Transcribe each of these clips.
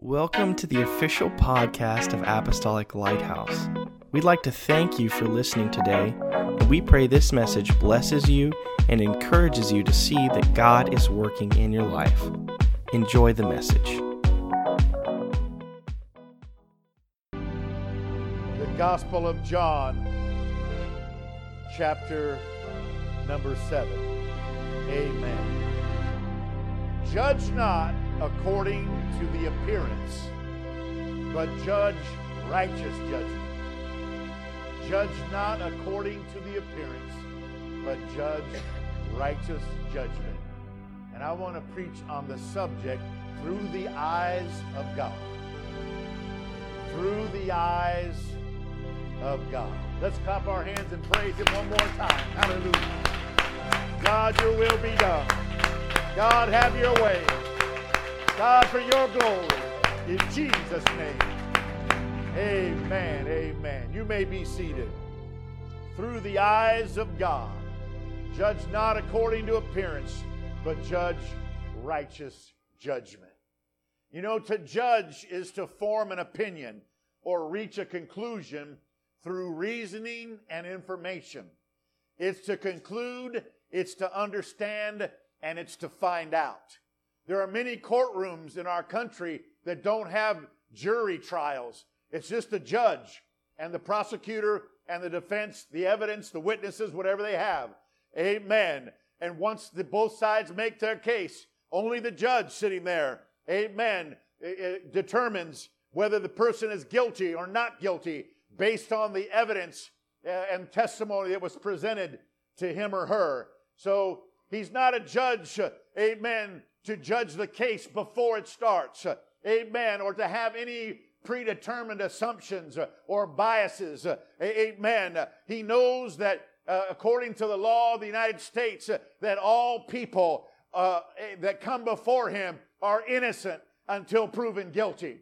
Welcome to the official podcast of Apostolic Lighthouse. We'd like to thank you for listening today, and we pray this message blesses you and encourages you to see that God is working in your life. Enjoy the message. The Gospel of John, chapter number 7. Amen. Judge not according to the appearance, but judge righteous judgment. Judge not according to the appearance, but judge righteous judgment. And I want to preach on the subject through the eyes of God. Through the eyes of God. Let's clap our hands and praise Him one more time. Hallelujah. God, your will be done. God, have your way. God, for your glory. In Jesus' name. Amen. Amen. You may be seated. Through the eyes of God, judge not according to appearance, but judge righteous judgment. You know, to judge is to form an opinion or reach a conclusion through reasoning and information. It's to conclude, it's to understand, and it's to find out. There are many courtrooms in our country that don't have jury trials. It's just the judge and the prosecutor and the defense, the evidence, the witnesses, whatever they have. Amen. And once the, both sides make their case, only the judge sitting there, amen, determines whether the person is guilty or not guilty based on the evidence uh, and testimony that was presented to him or her. So he's not a judge, amen, to judge the case before it starts, amen, or to have any predetermined assumptions or biases, amen. He knows that uh, according to the law of the United States, that all people uh, that come before him are innocent until proven guilty.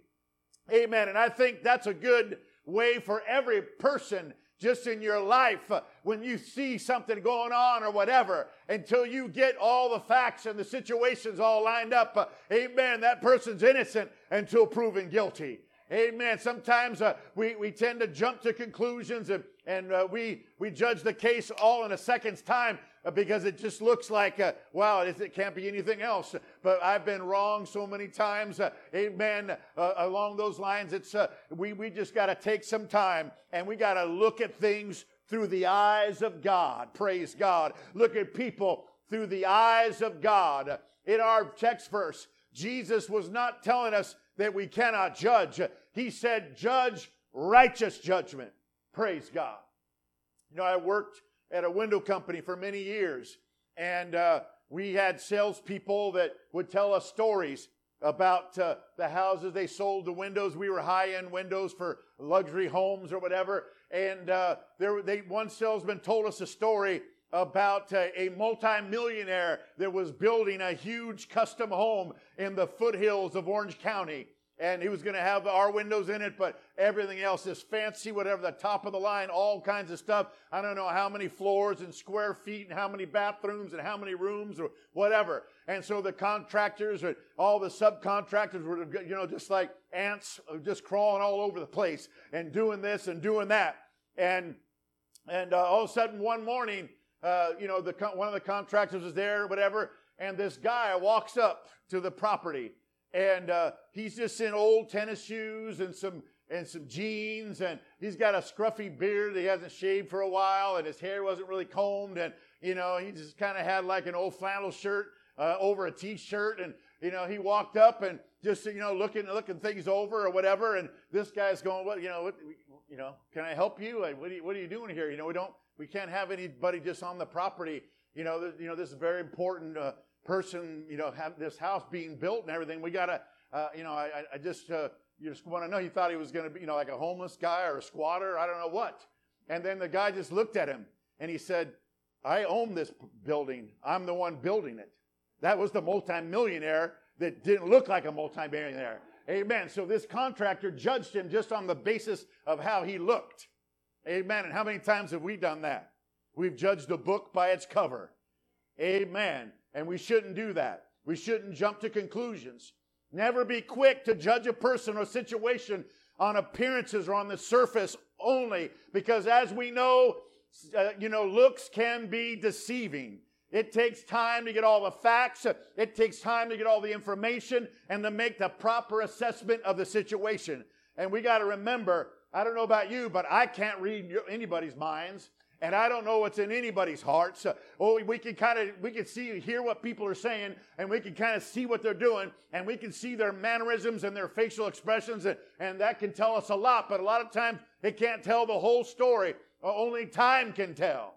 Amen. And I think that's a good way for every person just in your life uh, when you see something going on or whatever until you get all the facts and the situations all lined up. Uh, amen. That person's innocent until proven guilty. Amen. Sometimes uh, we, we tend to jump to conclusions and, and uh, we, we judge the case all in a second's time uh, because it just looks like, uh, wow, it, can't be anything else. But I've been wrong so many times. Uh, amen. Uh, along those lines, it's, we, we just got to take some time and we got to look at things through the eyes of God. Praise God. Look at people through the eyes of God. In our text verse, Jesus was not telling us that we cannot judge. He said, judge righteous judgment. Praise God. You know, I worked at a window company for many years, and uh, we had salespeople that would tell us stories about uh, the houses they sold the windows. We were high end windows for luxury homes or whatever. And uh, there, they, one salesman told us a story about uh, a multimillionaire that was building a huge custom home in the foothills of Orange County. And he was going to have our windows in it, but everything else is fancy, whatever, the top of the line, all kinds of stuff. I don't know how many floors and square feet and how many bathrooms and how many rooms or whatever. And so the contractors or all the subcontractors were, you know, just like ants, uh, just crawling all over the place and doing this and doing that. And, and uh, all of a sudden one morning, uh, you know, the, one of the contractors is there, whatever, and this guy walks up to the property, and uh, he's just in old tennis shoes and some and some jeans, and he's got a scruffy beard that he hasn't shaved for a while, and his hair wasn't really combed, and you know, he just kind of had like an old flannel shirt uh, over a t-shirt, and you know, he walked up and just you know looking looking things over or whatever, and this guy's going, what you know, what, you know, can I help you? What are you, what are you doing here? You know, we don't we can't have anybody just on the property. You know, th- you know, this is very important uh, person. You know, have this house being built and everything. We gotta, uh, you know, I, I just, uh, you just want to know. He thought he was going to be, you know, like a homeless guy or a squatter. I don't know what. And then the guy just looked at him and he said, "I own this building. I'm the one building it." That was the multimillionaire that didn't look like a multimillionaire. Amen. So this contractor judged him just on the basis of how he looked. Amen. And how many times have we done that? We've judged a book by its cover. Amen. And we shouldn't do that. We shouldn't jump to conclusions. Never be quick to judge a person or situation on appearances or on the surface only, because as we know, uh, you know, looks can be deceiving. It takes time to get all the facts. It takes time to get all the information and to make the proper assessment of the situation. And we got to remember, I don't know about you, but I can't read anybody's minds. And I don't know what's in anybody's hearts. oh, we can kind of we can see hear what people are saying, and we can kind of see what they're doing, and we can see their mannerisms and their facial expressions, and, and that can tell us a lot. But a lot of times it can't tell the whole story. Uh, only time can tell.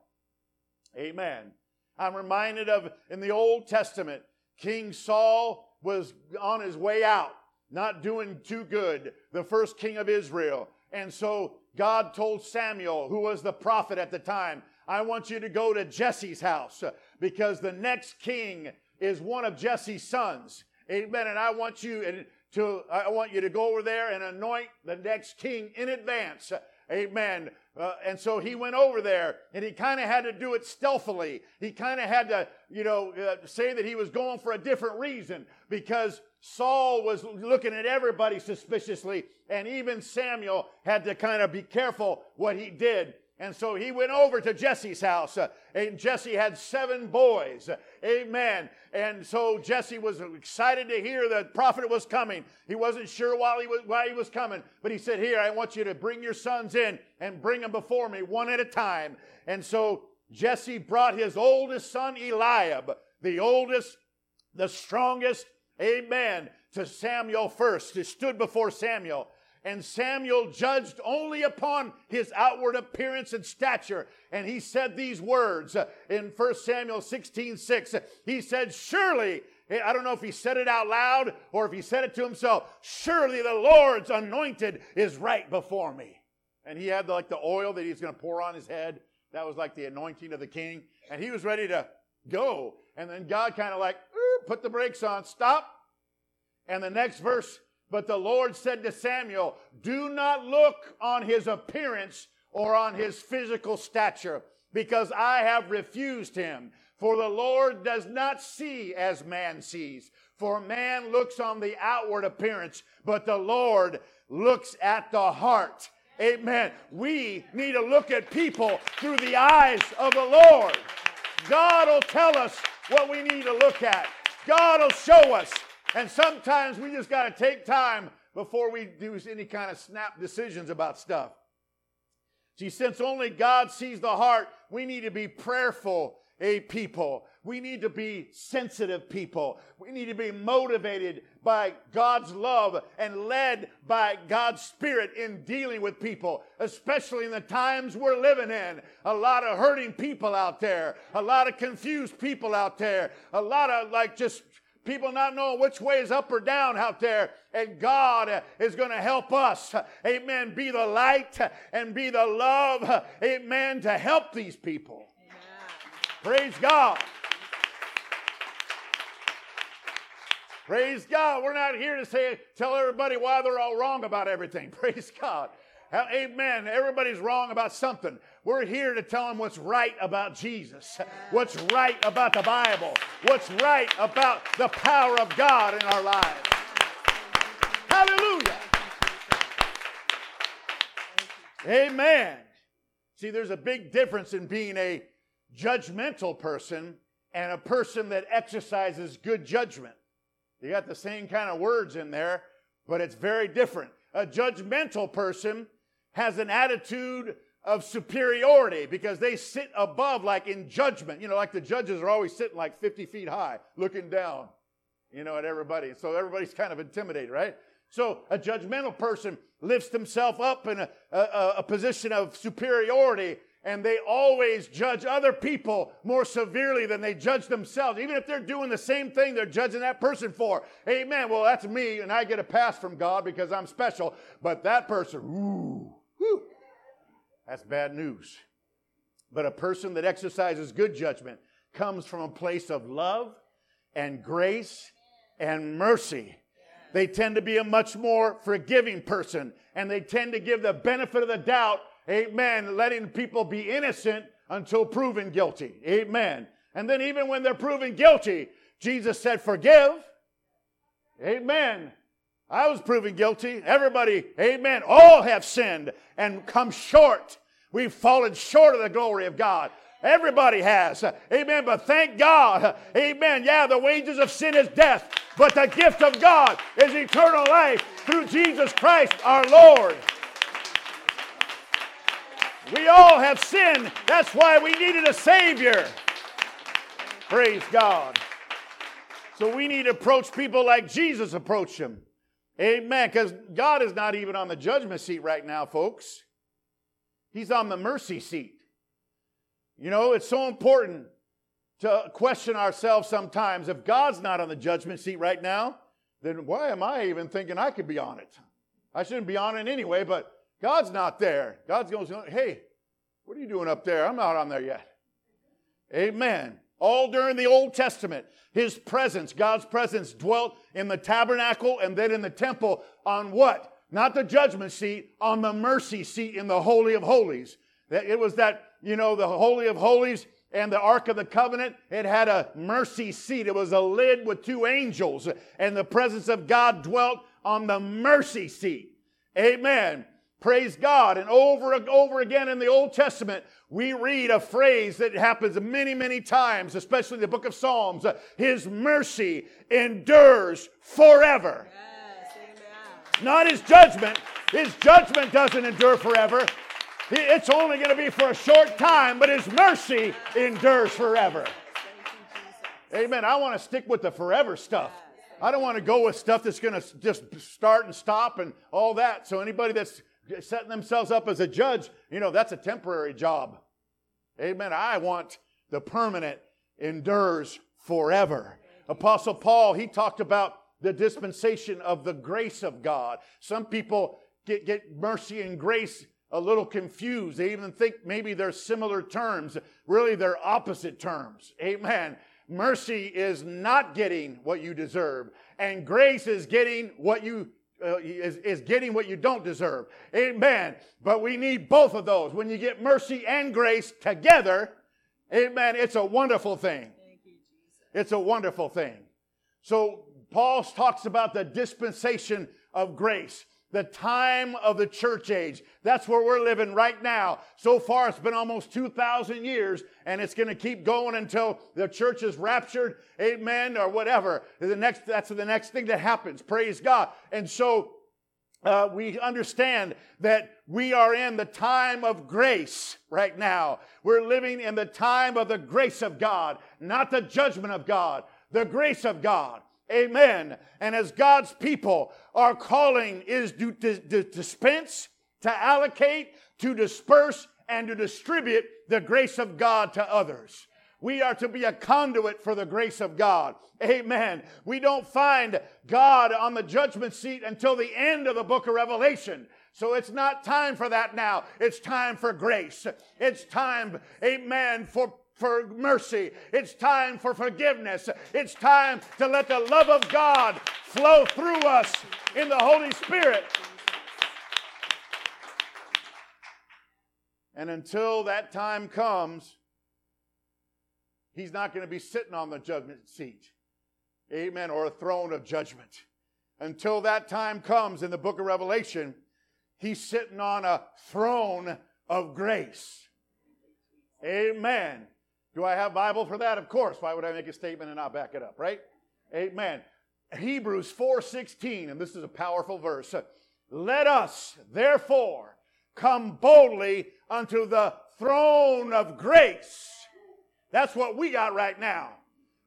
Amen. I'm reminded of in the Old Testament, King Saul was on his way out, not doing too good, the first king of Israel. And so God told Samuel, who was the prophet at the time, I want you to go to Jesse's house because the next king is one of Jesse's sons. Amen. And I want you to, I want you to go over there and anoint the next king in advance. Amen. Uh, and so he went over there and he kind of had to do it stealthily. He kind of had to, you know, uh, say that he was going for a different reason because Saul was looking at everybody suspiciously and even Samuel had to kind of be careful what he did. And so he went over to Jesse's house, uh, and Jesse had seven boys. Amen. And so Jesse was excited to hear the prophet was coming. He wasn't sure why he was, why he was coming, but he said, Here, I want you to bring your sons in and bring them before me one at a time. And so Jesse brought his oldest son, Eliab, the oldest, the strongest, amen, to Samuel first. He stood before Samuel. And Samuel judged only upon his outward appearance and stature. And he said these words uh, in 1 Samuel 16 6. He said, Surely, eh, I don't know if he said it out loud or if he said it to himself, surely the Lord's anointed is right before me. And he had like the oil that he's going to pour on his head. That was like the anointing of the king. And he was ready to go. And then God kind of like put the brakes on, stop. And the next verse but the Lord said to Samuel, Do not look on his appearance or on his physical stature, because I have refused him. For the Lord does not see as man sees. For man looks on the outward appearance, but the Lord looks at the heart. Amen. We need to look at people through the eyes of the Lord. God will tell us what we need to look at. God will show us and sometimes we just got to take time before we do any kind of snap decisions about stuff. See, since only God sees the heart, we need to be prayerful, a people. We need to be sensitive people. We need to be motivated by God's love and led by God's Spirit in dealing with people, especially in the times we're living in. A lot of hurting people out there, a lot of confused people out there, a lot of like just people not knowing which way is up or down out there. And God is going to help us, amen, be the light and be the love, amen, to help these people. Amen. Praise God. Praise God. We're not here to say, tell everybody why they're all wrong about everything. Praise God. Amen. Everybody's wrong about something. We're here to tell them what's right about Jesus, what's right about the Bible, what's right about the power of God in our lives. Hallelujah. Amen. See, there's a big difference in being a judgmental person and a person that exercises good judgment. You got the same kind of words in there, but it's very different. A judgmental person has an attitude of superiority because they sit above, like in judgment. You know, like the judges are always sitting like 50 feet high, looking down, you know, at everybody. So everybody's kind of intimidated, right? So a judgmental person lifts himself up in a, a, a position of superiority and they always judge other people more severely than they judge themselves. Even if they're doing the same thing they're judging that person for. Amen. Well, that's me, and I get a pass from God because I'm special. But that person, ooh, Whew. That's bad news. But a person that exercises good judgment comes from a place of love and grace and mercy. They tend to be a much more forgiving person and they tend to give the benefit of the doubt, amen, letting people be innocent until proven guilty. Amen. And then even when they're proven guilty, Jesus said, forgive. Amen. I was proven guilty. Everybody, amen. All have sinned and come short. We've fallen short of the glory of God. Everybody has. Amen. But thank God. Amen. Yeah, the wages of sin is death, but the gift of God is eternal life through Jesus Christ our Lord. We all have sinned. That's why we needed a Savior. Praise God. So we need to approach people like Jesus approached them. Amen. Because God is not even on the judgment seat right now, folks. He's on the mercy seat. You know, it's so important to question ourselves sometimes. If God's not on the judgment seat right now, then why am I even thinking I could be on it? I shouldn't be on it anyway, but God's not there. God's going, hey, what are you doing up there? I'm not on there yet. Amen. All during the Old Testament, his presence, God's presence, dwelt in the tabernacle and then in the temple on what? Not the judgment seat, on the mercy seat in the Holy of Holies. It was that, you know, the Holy of Holies and the Ark of the Covenant, it had a mercy seat. It was a lid with two angels, and the presence of God dwelt on the mercy seat. Amen. Praise God. And over and over again in the Old Testament, we read a phrase that happens many, many times, especially in the book of Psalms. Uh, his mercy endures forever. Yes, Not his judgment. His judgment doesn't endure forever. It's only going to be for a short time, but his mercy endures forever. Amen. I want to stick with the forever stuff. I don't want to go with stuff that's going to just start and stop and all that. So anybody that's setting themselves up as a judge, you know, that's a temporary job. Amen. I want the permanent endures forever. Apostle Paul, he talked about the dispensation of the grace of God. Some people get, get mercy and grace a little confused. They even think maybe they're similar terms. Really, they're opposite terms. Amen. Mercy is not getting what you deserve, and grace is getting what you uh, is, is getting what you don't deserve. Amen. But we need both of those. When you get mercy and grace together, amen, it's a wonderful thing. You, it's a wonderful thing. So Paul talks about the dispensation of grace the time of the church age. That's where we're living right now. So far, it's been almost 2,000 years, and it's going to keep going until the church is raptured, amen, or whatever. The next, that's the next thing that happens. Praise God. And so, uh, we understand that we are in the time of grace right now. We're living in the time of the grace of God, not the judgment of God, the grace of God. Amen. And as God's people, our calling is to, to, to dispense, to allocate, to disperse, and to distribute the grace of God to others. We are to be a conduit for the grace of God. Amen. We don't find God on the judgment seat until the end of the book of Revelation. So it's not time for that now. It's time for grace. It's time, amen, for for mercy. It's time for forgiveness. It's time to let the love of God flow through us in the Holy Spirit. And until that time comes, he's not going to be sitting on the judgment seat. Amen. Or a throne of judgment. Until that time comes in the book of Revelation, he's sitting on a throne of grace. Amen. Do I have Bible for that? Of course. Why would I make a statement and not back it up, right? Amen. Hebrews 4:16, and this is a powerful verse. Let us therefore come boldly unto the throne of grace. That's what we got right now.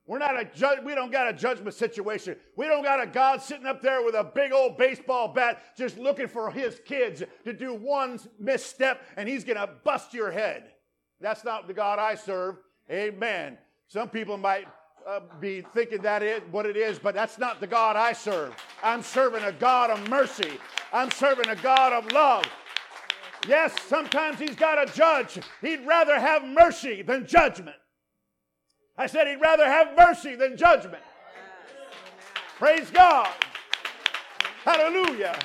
We're not a judge, we don't got a judgment situation. We don't got a God sitting up there with a big old baseball bat just looking for his kids to do one misstep and he's going to bust your head. That's not the God I serve. Amen. Some people might uh, be thinking that is what it is, but that's not the God I serve. I'm serving a God of mercy. I'm serving a God of love. Yes, sometimes he's got a judge. He'd rather have mercy than judgment. I said he'd rather have mercy than judgment. Praise God. Hallelujah.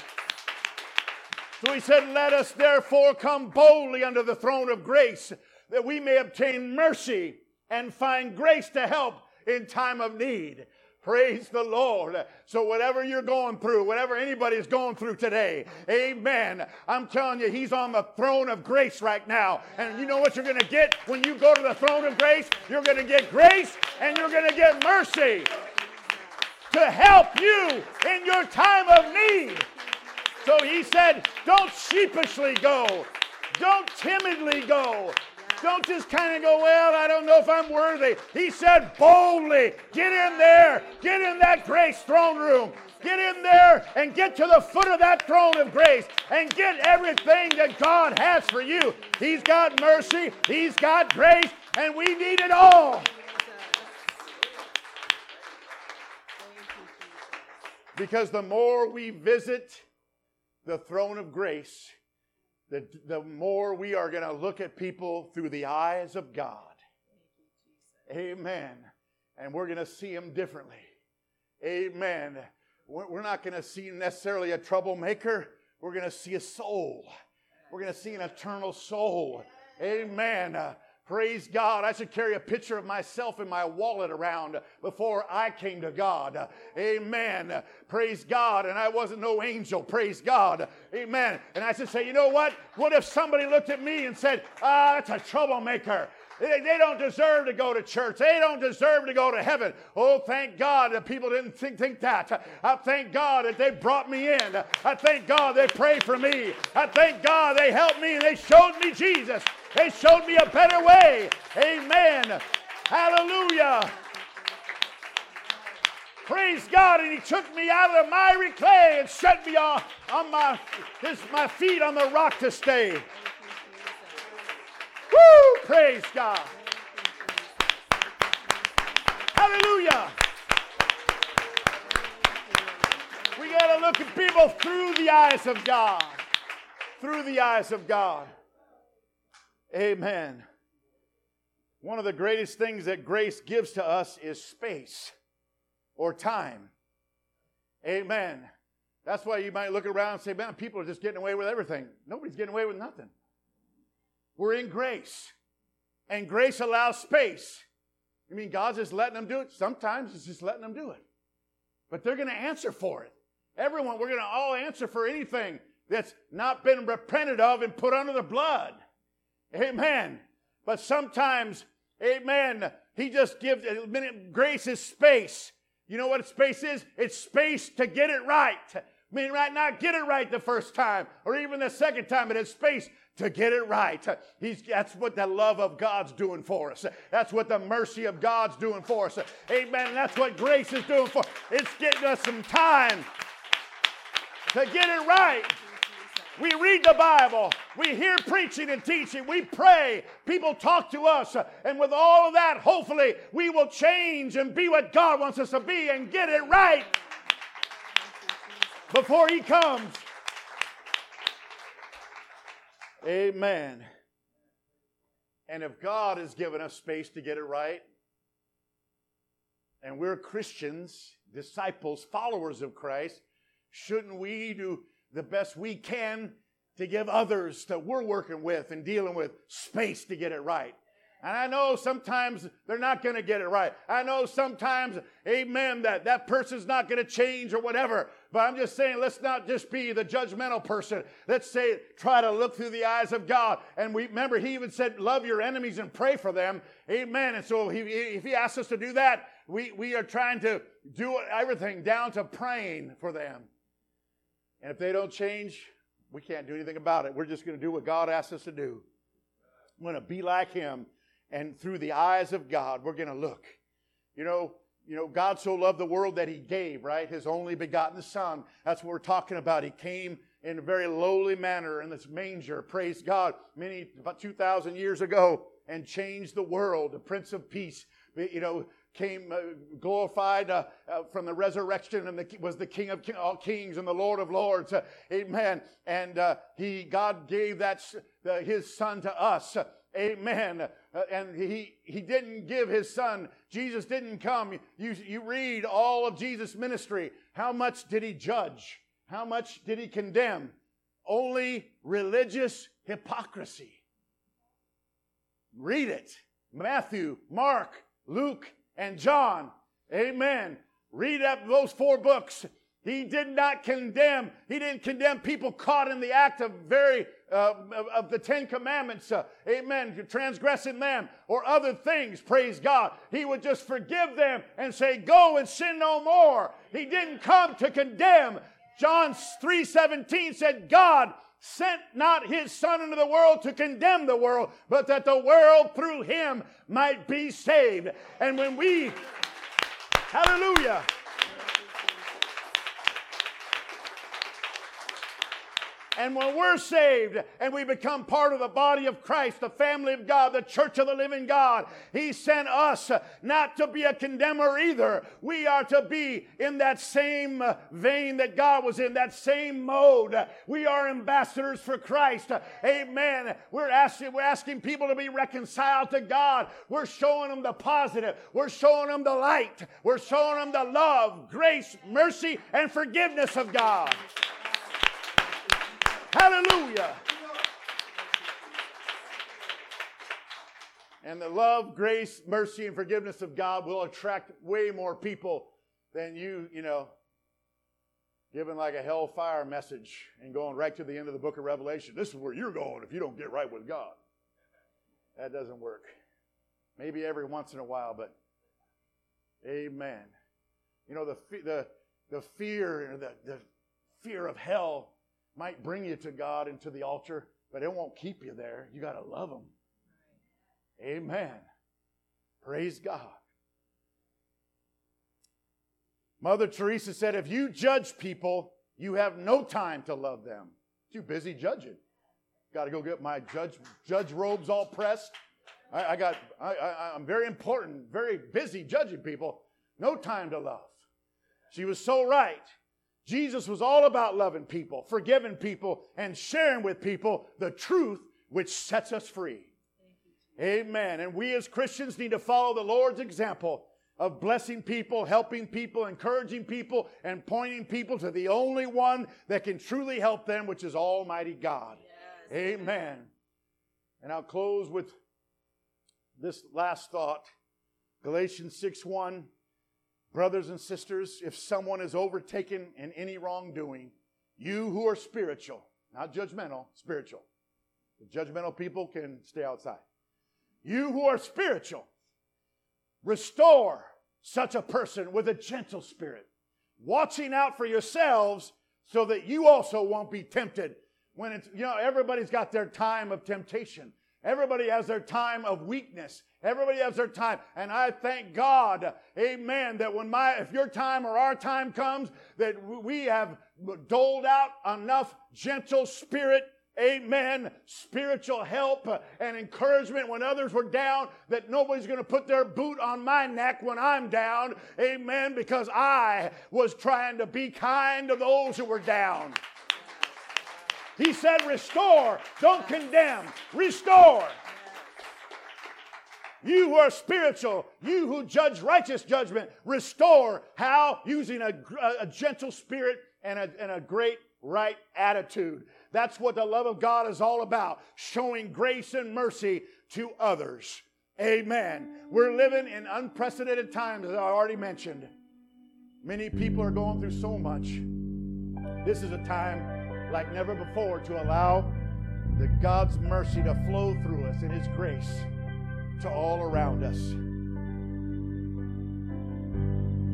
So he said, Let us therefore come boldly under the throne of grace that we may obtain mercy and find grace to help in time of need. Praise the Lord. So, whatever you're going through, whatever anybody's going through today, amen. I'm telling you, He's on the throne of grace right now. And you know what you're going to get when you go to the throne of grace? You're going to get grace and you're going to get mercy to help you in your time of need. So He said, don't sheepishly go, don't timidly go. Don't just kind of go, well, I don't know if I'm worthy. He said boldly, get in there, get in that grace throne room. Get in there and get to the foot of that throne of grace and get everything that God has for you. He's got mercy, He's got grace, and we need it all. Because the more we visit the throne of grace, the, the more we are going to look at people through the eyes of God. Amen. And we're going to see them differently. Amen. We're not going to see necessarily a troublemaker. We're going to see a soul. We're going to see an eternal soul. Amen. Uh, Praise God. I should carry a picture of myself in my wallet around before I came to God. Amen. Praise God. And I wasn't no angel. Praise God. Amen. And I should say, you know what? What if somebody looked at me and said, ah, that's a troublemaker? They, they don't deserve to go to church. They don't deserve to go to heaven. Oh, thank God that people didn't think, think that. I thank God that they brought me in. I thank God they prayed for me. I thank God they helped me and they showed me Jesus. They showed me a better way. Amen. Hallelujah. Praise God. And He took me out of the miry clay and set me on, on my, his, my feet on the rock to stay. Woo! Praise God. Hallelujah. We got to look at people through the eyes of God. Through the eyes of God. Amen. One of the greatest things that grace gives to us is space or time. Amen. That's why you might look around and say, man, people are just getting away with everything. Nobody's getting away with nothing. We're in grace. And grace allows space. You mean God's just letting them do it? Sometimes it's just letting them do it. But they're going to answer for it. Everyone, we're going to all answer for anything that's not been repented of and put under the blood. Amen. But sometimes, amen, he just gives, grace is space. You know what space is? It's space to get it right. I mean, right not get it right the first time or even the second time, but it's space to get it right. He's, that's what the love of God's doing for us. That's what the mercy of God's doing for us. Amen. that's what grace is doing for us. It's getting us some time to get it right. We read the Bible. We hear preaching and teaching. We pray. People talk to us. And with all of that, hopefully, we will change and be what God wants us to be and get it right before He comes. Amen. And if God has given us space to get it right, and we're Christians, disciples, followers of Christ, shouldn't we do the best we can to give others that we're working with and dealing with space to get it right. And I know sometimes they're not going to get it right. I know sometimes, amen, that that person's not going to change or whatever. But I'm just saying, let's not just be the judgmental person. Let's say, try to look through the eyes of God. And we remember, he even said, love your enemies and pray for them. Amen. And so he, if he asks us to do that, we, we are trying to do everything down to praying for them. And if they don't change, we can't do anything about it. We're just going to do what God asks us to do. We're going to be like Him, and through the eyes of God, we're going to look. You know, you know, God so loved the world that He gave, right? His only begotten Son. That's what we're talking about. He came in a very lowly manner in this manger, praise God, many about 2,000 years ago, and changed the world. The Prince of Peace, you know, came uh, glorified uh, uh, from the resurrection and the, was the King of all kings and the Lord of lords. Amen. And he, God gave that his Son to us. Amen. Uh, and he he didn't give his Son. Jesus didn't come. You you read all of Jesus' ministry. How much did he judge? How much did he condemn? Only religious hypocrisy. Read it. Matthew, Mark, Luke, and John. Amen. Read up those four books. He did not condemn. He didn't condemn people caught in the act of very uh, of, the Ten Commandments. Uh, amen. Transgressing them or other things. Praise God. He would just forgive them and say, "Go and sin no more." He didn't come to condemn. John three seventeen said, "God." Sent not his son into the world to condemn the world, but that the world through him might be saved. And when we, hallelujah, And when we're saved and we become part of the body of Christ, the family of God, the church of the living God, He sent us not to be a condemner either. We are to be in that same vein that God was in, that same mode. We are ambassadors for Christ. Amen. We're asking, we're asking people to be reconciled to God. We're showing them the positive. We're showing them the light. We're showing them the love, grace, mercy, and forgiveness of God. Hallelujah. And the love, grace, mercy, and forgiveness of God will attract way more people than you, you know, giving like a hellfire message and going right to the end of the book of Revelation. This is where you're going if you don't get right with God. That doesn't work. Maybe every once in a while, but amen. You know, the, the, the fear, the, the fear of hell might bring you to God and to the altar, but it won't keep you there. You got to love them. Amen. Praise God. Mother Teresa said, if you judge people, you have no time to love them. Too busy judging. Got to go get my judge judge robes all pressed. I, I got. I, I, I'm very important, very busy judging people. No time to love. She was so right. Jesus was all about loving people, forgiving people, and sharing with people the truth which sets us free. Amen. And we as Christians need to follow the Lord's example of blessing people, helping people, encouraging people, and pointing people to the only one that can truly help them, which is Almighty God. Yes. Amen. And I'll close with this last thought Galatians 6 1. Brothers and sisters, if someone is overtaken in any wrongdoing, you who are spiritual, not judgmental, spiritual. The judgmental people can stay outside. You who are spiritual, restore such a person with a gentle spirit, watching out for yourselves so that you also won't be tempted. When it's, you know, everybody's got their time of temptation. Everybody has their time of weakness. Everybody has their time. And I thank God, amen, that when my, if your time or our time comes, that we have doled out enough gentle spirit amen, spiritual help and encouragement when others were down, that nobody's going to put their boot on my neck when I'm down, amen, because I was trying to be kind to those who were down. He said, Restore, don't condemn, restore. You who are spiritual, you who judge righteous judgment, restore. How? Using a, a gentle spirit and a, and a great right attitude. That's what the love of God is all about showing grace and mercy to others. Amen. We're living in unprecedented times, as I already mentioned. Many people are going through so much. This is a time like never before to allow the God's mercy to flow through us in His grace to all around us.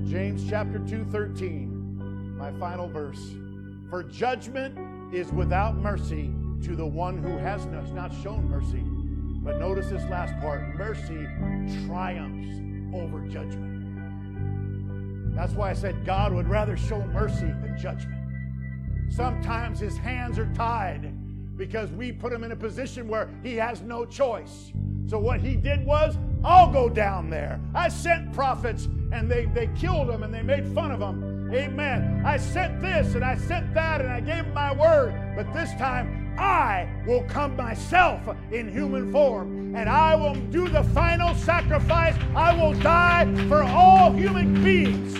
James chapter 2, 13, my final verse. For judgment is without mercy to the one who has not shown mercy. But notice this last part mercy triumphs over judgment. That's why I said God would rather show mercy than judgment. Sometimes his hands are tied because we put him in a position where he has no choice. So what he did was, I'll go down there. I sent prophets and they, they killed him and they made fun of him. Amen. I sent this and I sent that and I gave my word. But this time I will come myself in human form and I will do the final sacrifice. I will die for all human beings.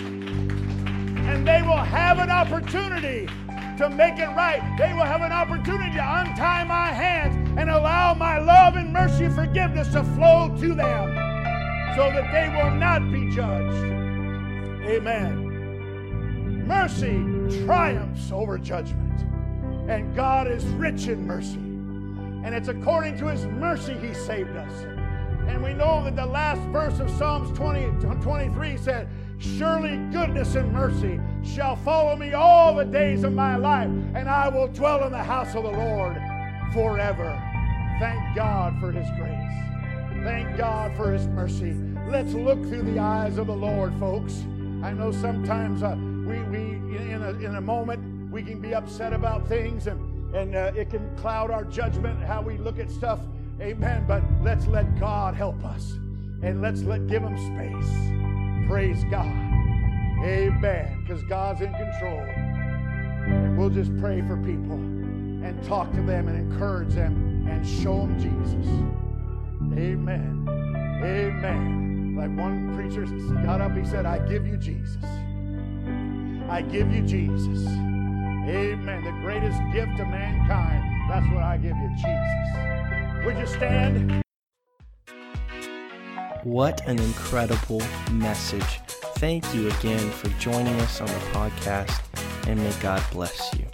And they will have an opportunity to make it right. They will have an opportunity to untie my hands and allow my love and mercy and forgiveness to flow to them so that they will not be judged. Amen. Mercy triumphs over judgment. And God is rich in mercy. And it's according to his mercy he saved us. And we know that the last verse of Psalms 20, 23 said, Surely goodness and mercy shall follow me all the days of my life, and I will dwell in the house of the Lord forever. Thank God for his grace. Thank God for his mercy. Let's look through the eyes of the Lord, folks. I know sometimes uh, we, we in, a, in a moment, we can be upset about things and, and uh, it can cloud our judgment, how we look at stuff. Amen. But let's let God help us and let's let give him space. Praise God. Amen. Because God's in control. And we'll just pray for people and talk to them and encourage them and show them Jesus. Amen. Amen. Like one preacher got up, he said, I give you Jesus. I give you Jesus. Amen. The greatest gift to mankind. That's what I give you, Jesus. Would you stand? What an incredible message. Thank you again for joining us on the podcast, and may God bless you.